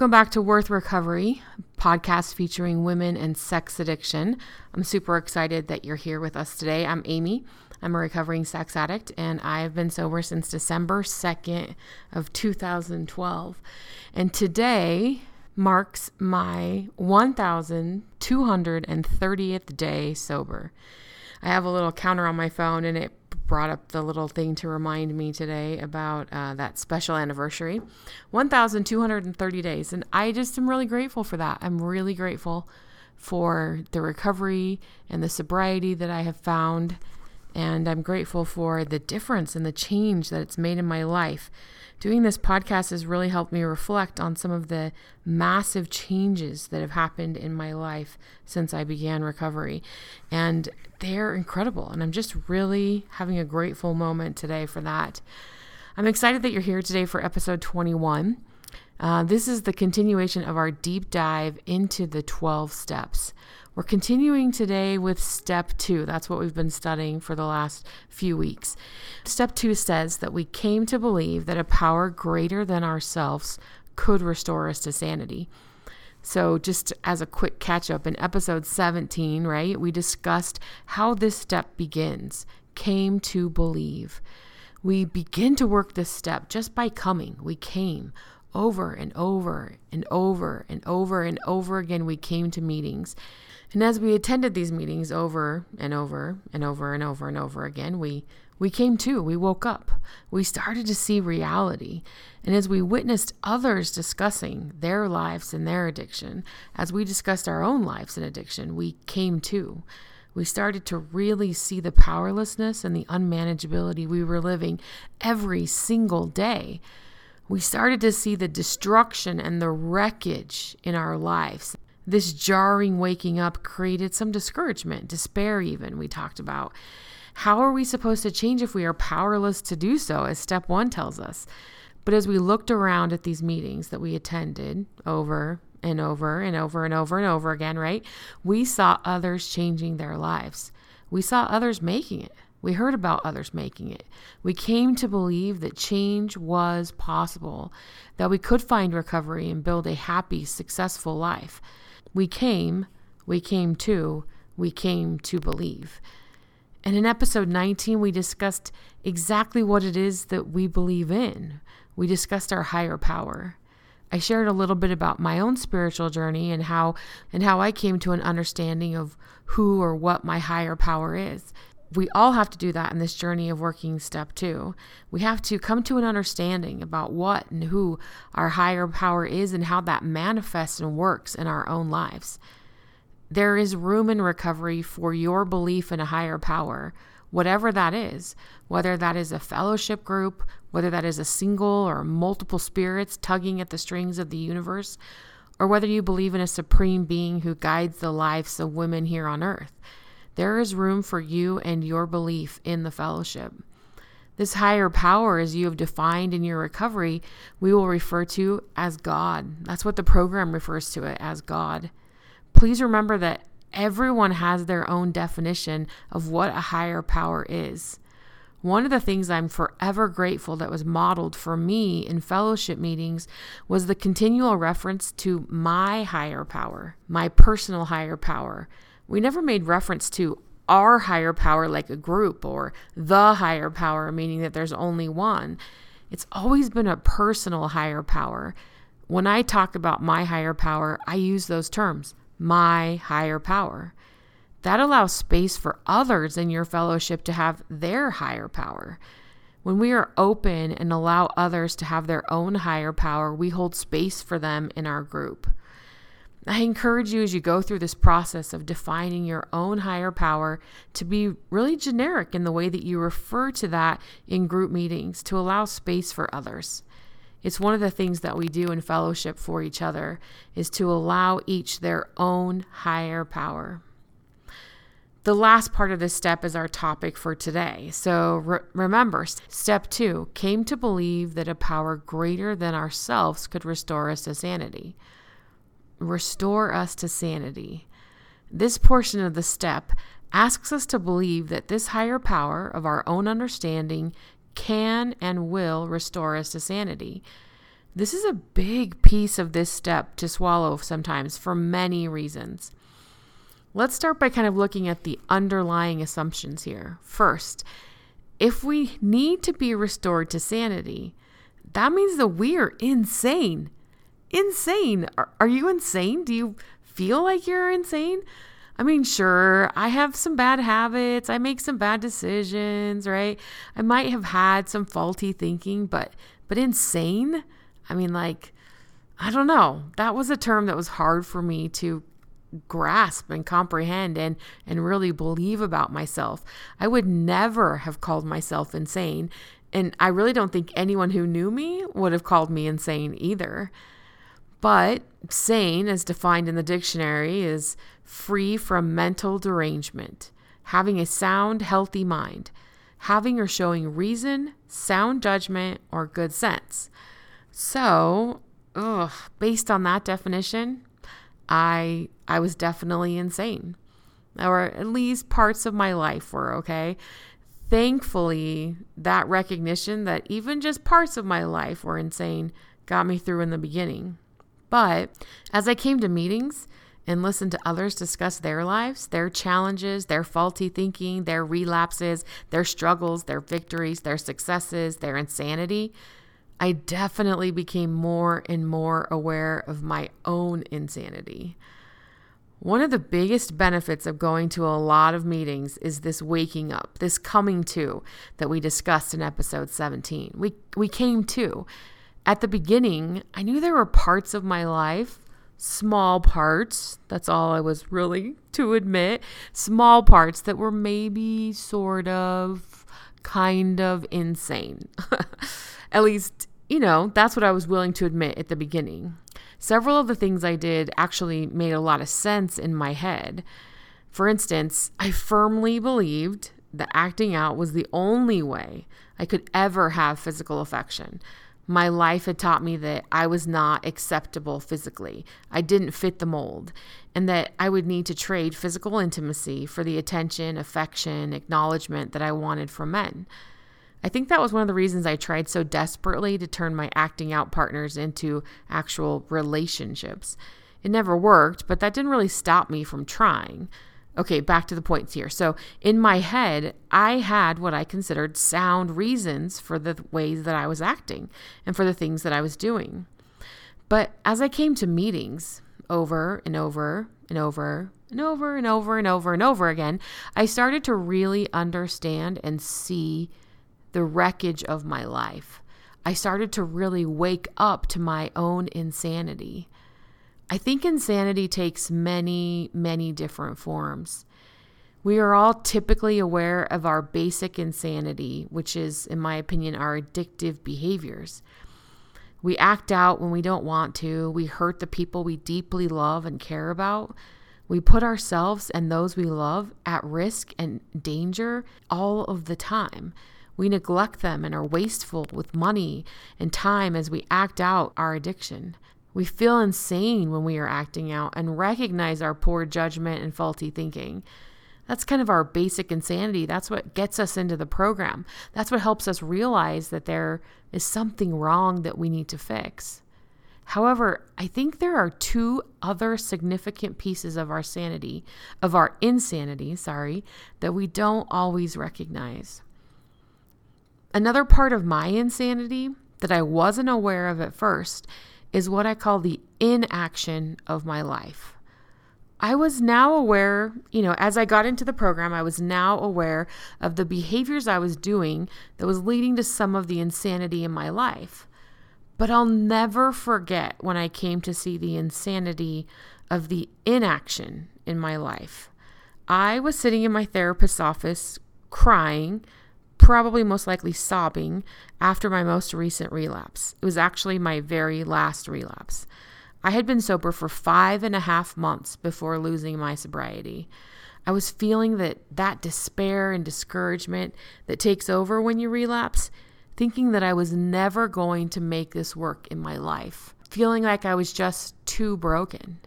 Welcome back to Worth Recovery, podcast featuring women and sex addiction. I'm super excited that you're here with us today. I'm Amy. I'm a recovering sex addict and I've been sober since December 2nd of 2012. And today marks my 1230th day sober. I have a little counter on my phone and it brought up the little thing to remind me today about uh, that special anniversary. 1230 days and i just am really grateful for that. I'm really grateful for the recovery and the sobriety that i have found and i'm grateful for the difference and the change that it's made in my life doing this podcast has really helped me reflect on some of the massive changes that have happened in my life since I began recovery. And they're incredible. And I'm just really having a grateful moment today for that. I'm excited that you're here today for episode 21. Uh, this is the continuation of our deep dive into the 12 steps. We're continuing today with step two. That's what we've been studying for the last few weeks. Step two says that we came to believe that a power greater than ourselves could restore us to sanity. So, just as a quick catch up, in episode 17, right, we discussed how this step begins came to believe. We begin to work this step just by coming. We came over and over and over and over and over again. We came to meetings. And as we attended these meetings over and over and over and over and over again, we we came to, we woke up. We started to see reality. And as we witnessed others discussing their lives and their addiction, as we discussed our own lives and addiction, we came to. We started to really see the powerlessness and the unmanageability we were living every single day. We started to see the destruction and the wreckage in our lives. This jarring waking up created some discouragement, despair, even, we talked about. How are we supposed to change if we are powerless to do so, as step one tells us? But as we looked around at these meetings that we attended over and over and over and over and over again, right? We saw others changing their lives. We saw others making it. We heard about others making it. We came to believe that change was possible, that we could find recovery and build a happy, successful life. We came, we came to, we came to believe. And in episode 19, we discussed exactly what it is that we believe in. We discussed our higher power. I shared a little bit about my own spiritual journey and how and how I came to an understanding of who or what my higher power is. We all have to do that in this journey of working step 2. We have to come to an understanding about what and who our higher power is and how that manifests and works in our own lives. There is room in recovery for your belief in a higher power, whatever that is, whether that is a fellowship group, whether that is a single or multiple spirits tugging at the strings of the universe, or whether you believe in a supreme being who guides the lives of women here on earth. There is room for you and your belief in the fellowship. This higher power, as you have defined in your recovery, we will refer to as God. That's what the program refers to it as God please remember that everyone has their own definition of what a higher power is. One of the things I'm forever grateful that was modeled for me in fellowship meetings was the continual reference to my higher power, my personal higher power. We never made reference to our higher power like a group or the higher power, meaning that there's only one. It's always been a personal higher power. When I talk about my higher power, I use those terms my higher power. That allows space for others in your fellowship to have their higher power. When we are open and allow others to have their own higher power, we hold space for them in our group. I encourage you as you go through this process of defining your own higher power to be really generic in the way that you refer to that in group meetings to allow space for others. It's one of the things that we do in fellowship for each other is to allow each their own higher power. The last part of this step is our topic for today. So re- remember, step two came to believe that a power greater than ourselves could restore us to sanity restore us to sanity. This portion of the step asks us to believe that this higher power of our own understanding can and will restore us to sanity. This is a big piece of this step to swallow sometimes for many reasons. Let's start by kind of looking at the underlying assumptions here. First, if we need to be restored to sanity, that means that we are insane insane. Are, are you insane? Do you feel like you're insane? I mean, sure, I have some bad habits. I make some bad decisions, right? I might have had some faulty thinking, but but insane? I mean, like I don't know. That was a term that was hard for me to grasp and comprehend and and really believe about myself. I would never have called myself insane, and I really don't think anyone who knew me would have called me insane either. But sane, as defined in the dictionary, is free from mental derangement, having a sound, healthy mind, having or showing reason, sound judgment, or good sense. So, ugh, based on that definition, I I was definitely insane. Or at least parts of my life were okay. Thankfully, that recognition that even just parts of my life were insane got me through in the beginning. But as I came to meetings and listened to others discuss their lives, their challenges, their faulty thinking, their relapses, their struggles, their victories, their successes, their insanity, I definitely became more and more aware of my own insanity. One of the biggest benefits of going to a lot of meetings is this waking up, this coming to that we discussed in episode 17. We we came to at the beginning, I knew there were parts of my life, small parts, that's all I was really to admit, small parts that were maybe sort of kind of insane. at least, you know, that's what I was willing to admit at the beginning. Several of the things I did actually made a lot of sense in my head. For instance, I firmly believed that acting out was the only way I could ever have physical affection my life had taught me that I was not acceptable physically. I didn't fit the mold, and that I would need to trade physical intimacy for the attention, affection, acknowledgement that I wanted from men. I think that was one of the reasons I tried so desperately to turn my acting out partners into actual relationships. It never worked, but that didn't really stop me from trying. Okay, back to the points here. So, in my head, I had what I considered sound reasons for the ways that I was acting and for the things that I was doing. But as I came to meetings over and over and over and over and over and over and over again, I started to really understand and see the wreckage of my life. I started to really wake up to my own insanity. I think insanity takes many, many different forms. We are all typically aware of our basic insanity, which is, in my opinion, our addictive behaviors. We act out when we don't want to. We hurt the people we deeply love and care about. We put ourselves and those we love at risk and danger all of the time. We neglect them and are wasteful with money and time as we act out our addiction. We feel insane when we are acting out and recognize our poor judgment and faulty thinking. That's kind of our basic insanity. That's what gets us into the program. That's what helps us realize that there is something wrong that we need to fix. However, I think there are two other significant pieces of our sanity, of our insanity, sorry, that we don't always recognize. Another part of my insanity that I wasn't aware of at first is what I call the inaction of my life. I was now aware, you know, as I got into the program, I was now aware of the behaviors I was doing that was leading to some of the insanity in my life. But I'll never forget when I came to see the insanity of the inaction in my life. I was sitting in my therapist's office crying, probably most likely sobbing, after my most recent relapse. It was actually my very last relapse. I had been sober for five and a half months before losing my sobriety. I was feeling that that despair and discouragement that takes over when you relapse, thinking that I was never going to make this work in my life, feeling like I was just too broken.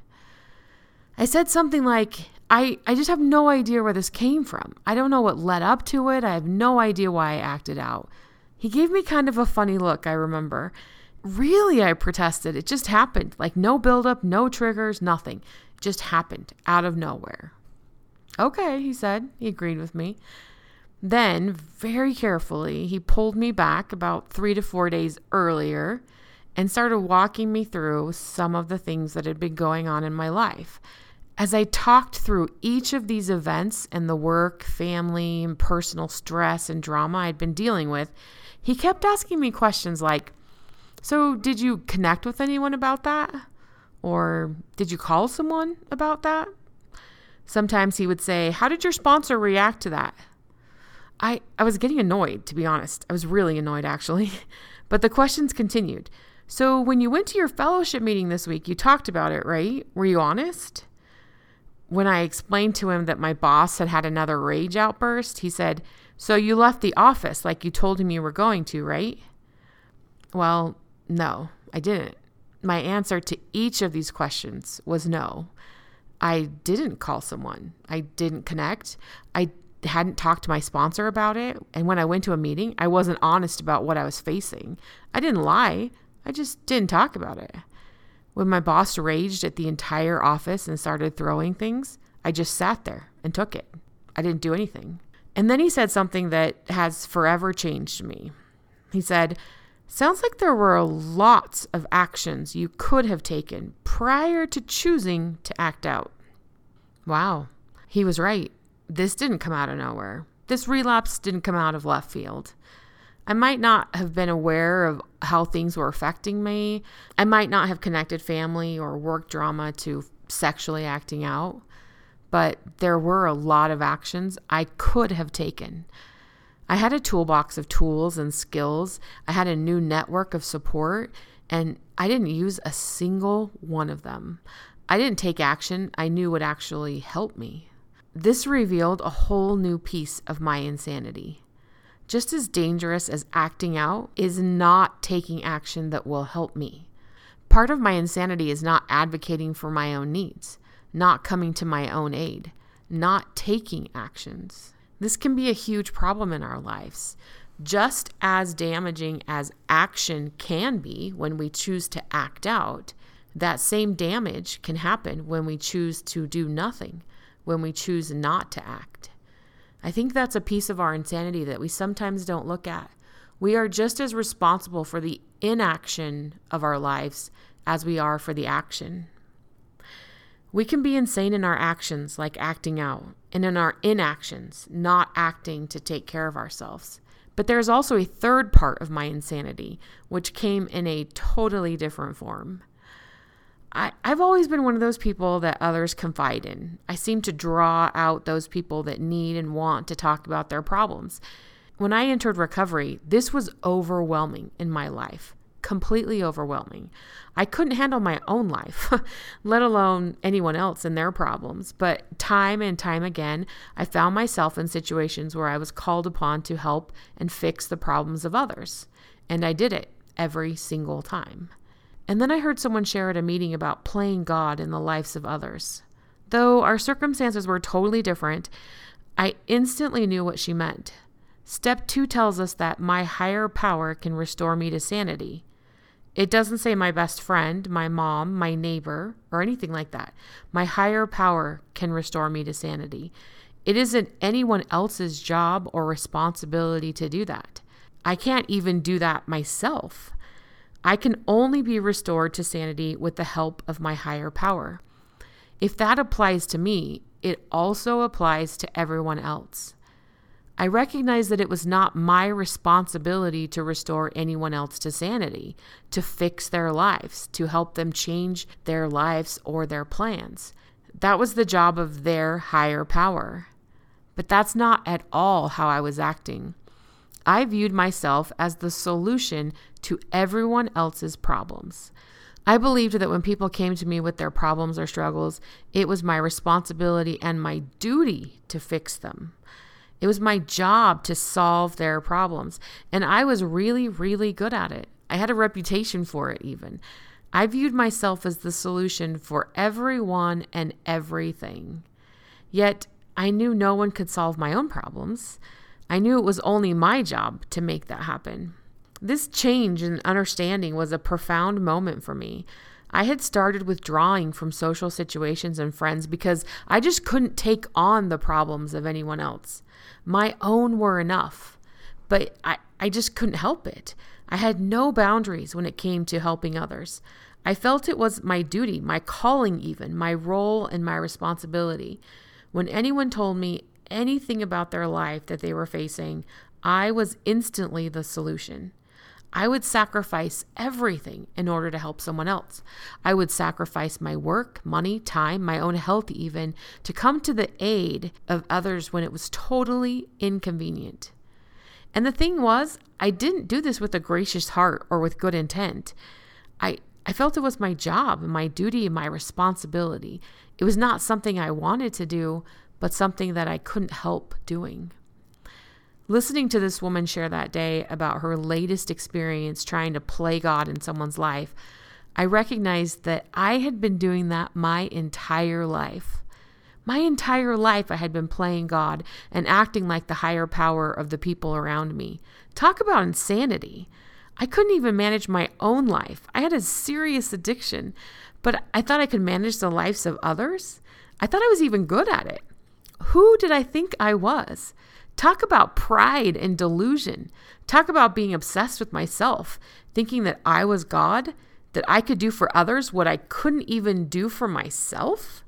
I said something like, I, I just have no idea where this came from. I don't know what led up to it. I have no idea why I acted out. He gave me kind of a funny look, I remember. Really, I protested. It just happened. Like no buildup, no triggers, nothing. It just happened out of nowhere. Okay, he said. He agreed with me. Then, very carefully, he pulled me back about three to four days earlier and started walking me through some of the things that had been going on in my life. As I talked through each of these events and the work, family, and personal stress and drama I'd been dealing with, he kept asking me questions like, So, did you connect with anyone about that? Or did you call someone about that? Sometimes he would say, How did your sponsor react to that? I, I was getting annoyed, to be honest. I was really annoyed, actually. But the questions continued. So, when you went to your fellowship meeting this week, you talked about it, right? Were you honest? When I explained to him that my boss had had another rage outburst, he said, So you left the office like you told him you were going to, right? Well, no, I didn't. My answer to each of these questions was no. I didn't call someone. I didn't connect. I hadn't talked to my sponsor about it. And when I went to a meeting, I wasn't honest about what I was facing. I didn't lie, I just didn't talk about it. When my boss raged at the entire office and started throwing things, I just sat there and took it. I didn't do anything. And then he said something that has forever changed me. He said, Sounds like there were lots of actions you could have taken prior to choosing to act out. Wow, he was right. This didn't come out of nowhere. This relapse didn't come out of left field. I might not have been aware of how things were affecting me. I might not have connected family or work drama to sexually acting out, but there were a lot of actions I could have taken. I had a toolbox of tools and skills. I had a new network of support, and I didn't use a single one of them. I didn't take action I knew would actually help me. This revealed a whole new piece of my insanity. Just as dangerous as acting out is not taking action that will help me. Part of my insanity is not advocating for my own needs, not coming to my own aid, not taking actions. This can be a huge problem in our lives. Just as damaging as action can be when we choose to act out, that same damage can happen when we choose to do nothing, when we choose not to act. I think that's a piece of our insanity that we sometimes don't look at. We are just as responsible for the inaction of our lives as we are for the action. We can be insane in our actions, like acting out, and in our inactions, not acting to take care of ourselves. But there is also a third part of my insanity, which came in a totally different form. I, I've always been one of those people that others confide in. I seem to draw out those people that need and want to talk about their problems. When I entered recovery, this was overwhelming in my life completely overwhelming. I couldn't handle my own life, let alone anyone else and their problems. But time and time again, I found myself in situations where I was called upon to help and fix the problems of others. And I did it every single time. And then I heard someone share at a meeting about playing God in the lives of others. Though our circumstances were totally different, I instantly knew what she meant. Step two tells us that my higher power can restore me to sanity. It doesn't say my best friend, my mom, my neighbor, or anything like that. My higher power can restore me to sanity. It isn't anyone else's job or responsibility to do that. I can't even do that myself. I can only be restored to sanity with the help of my higher power. If that applies to me, it also applies to everyone else. I recognize that it was not my responsibility to restore anyone else to sanity, to fix their lives, to help them change their lives or their plans. That was the job of their higher power. But that's not at all how I was acting. I viewed myself as the solution to everyone else's problems. I believed that when people came to me with their problems or struggles, it was my responsibility and my duty to fix them. It was my job to solve their problems. And I was really, really good at it. I had a reputation for it, even. I viewed myself as the solution for everyone and everything. Yet, I knew no one could solve my own problems. I knew it was only my job to make that happen. This change in understanding was a profound moment for me. I had started withdrawing from social situations and friends because I just couldn't take on the problems of anyone else. My own were enough, but I, I just couldn't help it. I had no boundaries when it came to helping others. I felt it was my duty, my calling, even, my role and my responsibility. When anyone told me anything about their life that they were facing, I was instantly the solution. I would sacrifice everything in order to help someone else. I would sacrifice my work, money, time, my own health, even to come to the aid of others when it was totally inconvenient. And the thing was, I didn't do this with a gracious heart or with good intent. I, I felt it was my job, my duty, my responsibility. It was not something I wanted to do, but something that I couldn't help doing. Listening to this woman share that day about her latest experience trying to play God in someone's life, I recognized that I had been doing that my entire life. My entire life, I had been playing God and acting like the higher power of the people around me. Talk about insanity. I couldn't even manage my own life. I had a serious addiction, but I thought I could manage the lives of others. I thought I was even good at it. Who did I think I was? Talk about pride and delusion. Talk about being obsessed with myself, thinking that I was God, that I could do for others what I couldn't even do for myself.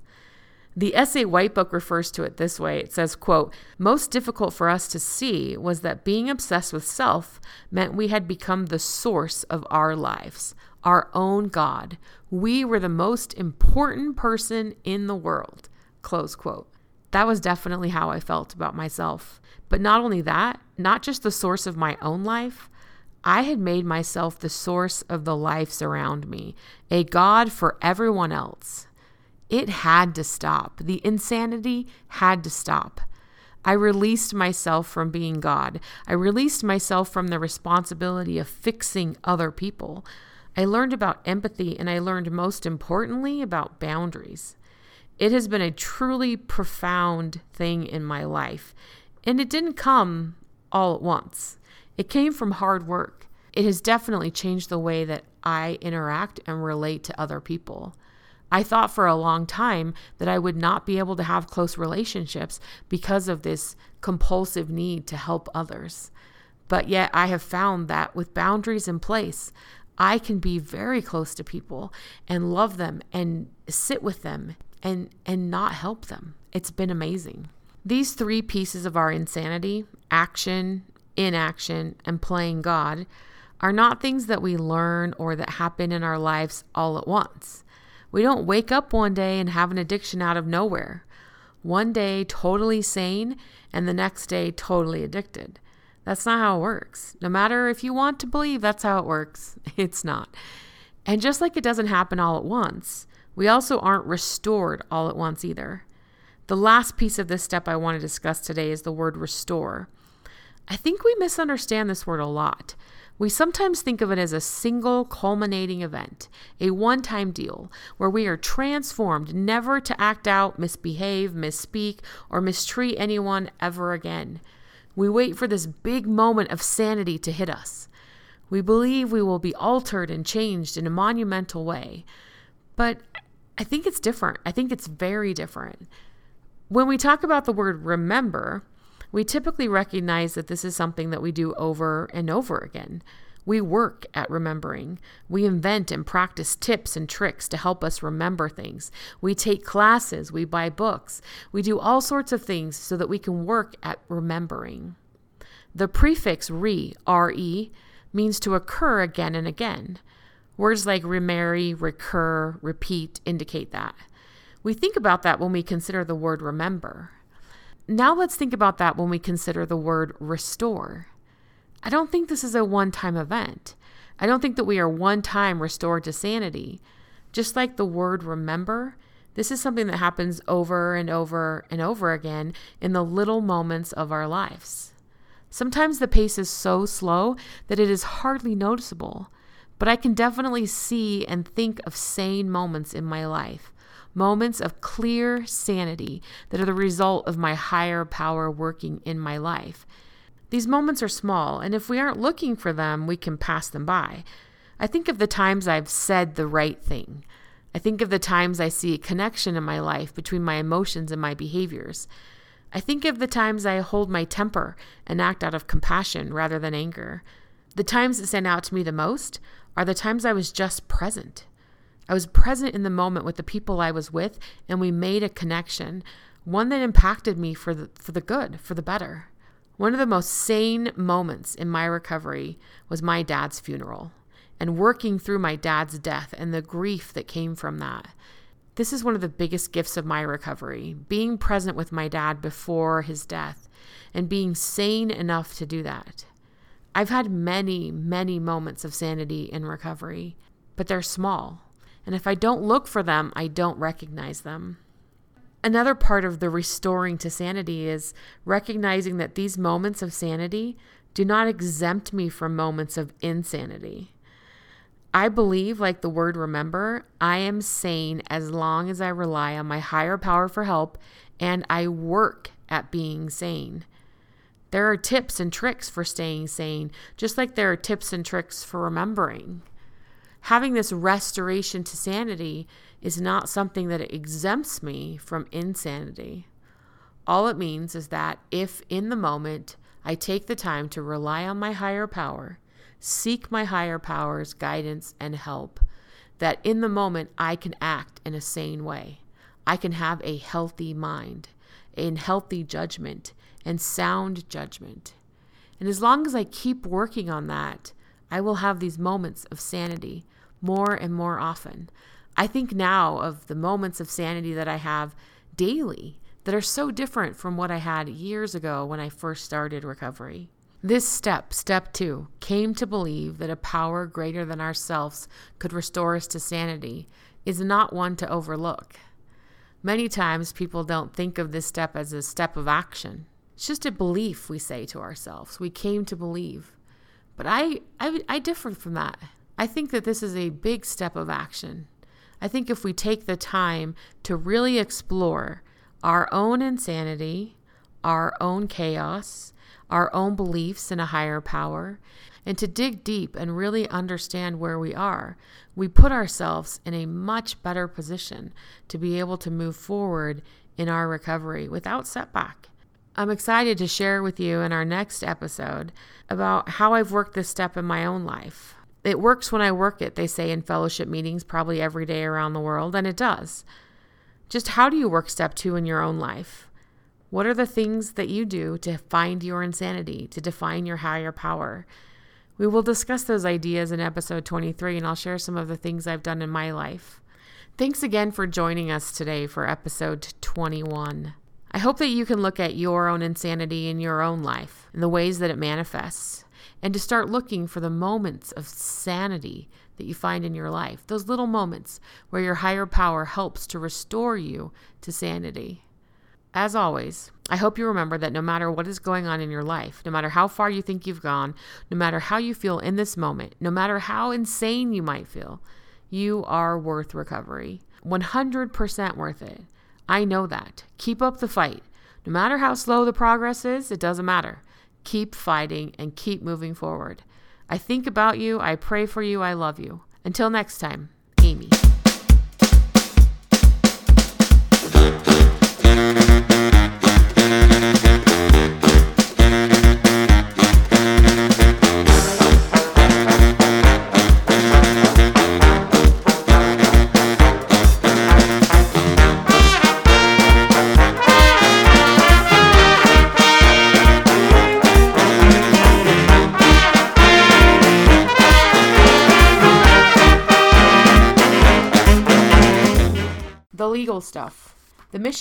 The SA White Book refers to it this way. It says, quote, most difficult for us to see was that being obsessed with self meant we had become the source of our lives, our own God. We were the most important person in the world, close quote. That was definitely how I felt about myself. But not only that, not just the source of my own life, I had made myself the source of the lives around me, a God for everyone else. It had to stop. The insanity had to stop. I released myself from being God. I released myself from the responsibility of fixing other people. I learned about empathy and I learned most importantly about boundaries. It has been a truly profound thing in my life. And it didn't come all at once, it came from hard work. It has definitely changed the way that I interact and relate to other people. I thought for a long time that I would not be able to have close relationships because of this compulsive need to help others. But yet, I have found that with boundaries in place, I can be very close to people and love them and sit with them and, and not help them. It's been amazing. These three pieces of our insanity action, inaction, and playing God are not things that we learn or that happen in our lives all at once. We don't wake up one day and have an addiction out of nowhere. One day, totally sane, and the next day, totally addicted. That's not how it works. No matter if you want to believe that's how it works, it's not. And just like it doesn't happen all at once, we also aren't restored all at once either. The last piece of this step I want to discuss today is the word restore. I think we misunderstand this word a lot. We sometimes think of it as a single culminating event, a one time deal, where we are transformed never to act out, misbehave, misspeak, or mistreat anyone ever again. We wait for this big moment of sanity to hit us. We believe we will be altered and changed in a monumental way. But I think it's different. I think it's very different. When we talk about the word remember, we typically recognize that this is something that we do over and over again. We work at remembering. We invent and practice tips and tricks to help us remember things. We take classes, we buy books, we do all sorts of things so that we can work at remembering. The prefix re, re, means to occur again and again. Words like remarry, recur, repeat indicate that. We think about that when we consider the word remember. Now let's think about that when we consider the word restore. I don't think this is a one time event. I don't think that we are one time restored to sanity. Just like the word remember, this is something that happens over and over and over again in the little moments of our lives. Sometimes the pace is so slow that it is hardly noticeable, but I can definitely see and think of sane moments in my life, moments of clear sanity that are the result of my higher power working in my life. These moments are small, and if we aren't looking for them, we can pass them by. I think of the times I've said the right thing. I think of the times I see a connection in my life between my emotions and my behaviors. I think of the times I hold my temper and act out of compassion rather than anger. The times that stand out to me the most are the times I was just present. I was present in the moment with the people I was with, and we made a connection, one that impacted me for the, for the good, for the better. One of the most sane moments in my recovery was my dad's funeral and working through my dad's death and the grief that came from that. This is one of the biggest gifts of my recovery being present with my dad before his death and being sane enough to do that. I've had many, many moments of sanity in recovery, but they're small. And if I don't look for them, I don't recognize them. Another part of the restoring to sanity is recognizing that these moments of sanity do not exempt me from moments of insanity. I believe, like the word remember, I am sane as long as I rely on my higher power for help and I work at being sane. There are tips and tricks for staying sane, just like there are tips and tricks for remembering. Having this restoration to sanity is not something that exempts me from insanity. All it means is that if in the moment I take the time to rely on my higher power, seek my higher power's guidance and help, that in the moment I can act in a sane way. I can have a healthy mind, in healthy judgment, and sound judgment. And as long as I keep working on that, I will have these moments of sanity more and more often. I think now of the moments of sanity that I have daily that are so different from what I had years ago when I first started recovery. This step, step two, came to believe that a power greater than ourselves could restore us to sanity, is not one to overlook. Many times people don't think of this step as a step of action. It's just a belief we say to ourselves. We came to believe. But I, I, I differ from that. I think that this is a big step of action. I think if we take the time to really explore our own insanity, our own chaos, our own beliefs in a higher power, and to dig deep and really understand where we are, we put ourselves in a much better position to be able to move forward in our recovery without setback. I'm excited to share with you in our next episode about how I've worked this step in my own life. It works when I work it, they say in fellowship meetings probably every day around the world, and it does. Just how do you work step two in your own life? What are the things that you do to find your insanity, to define your higher power? We will discuss those ideas in episode 23, and I'll share some of the things I've done in my life. Thanks again for joining us today for episode 21. I hope that you can look at your own insanity in your own life and the ways that it manifests, and to start looking for the moments of sanity that you find in your life, those little moments where your higher power helps to restore you to sanity. As always, I hope you remember that no matter what is going on in your life, no matter how far you think you've gone, no matter how you feel in this moment, no matter how insane you might feel, you are worth recovery. 100% worth it. I know that. Keep up the fight. No matter how slow the progress is, it doesn't matter. Keep fighting and keep moving forward. I think about you. I pray for you. I love you. Until next time, Amy.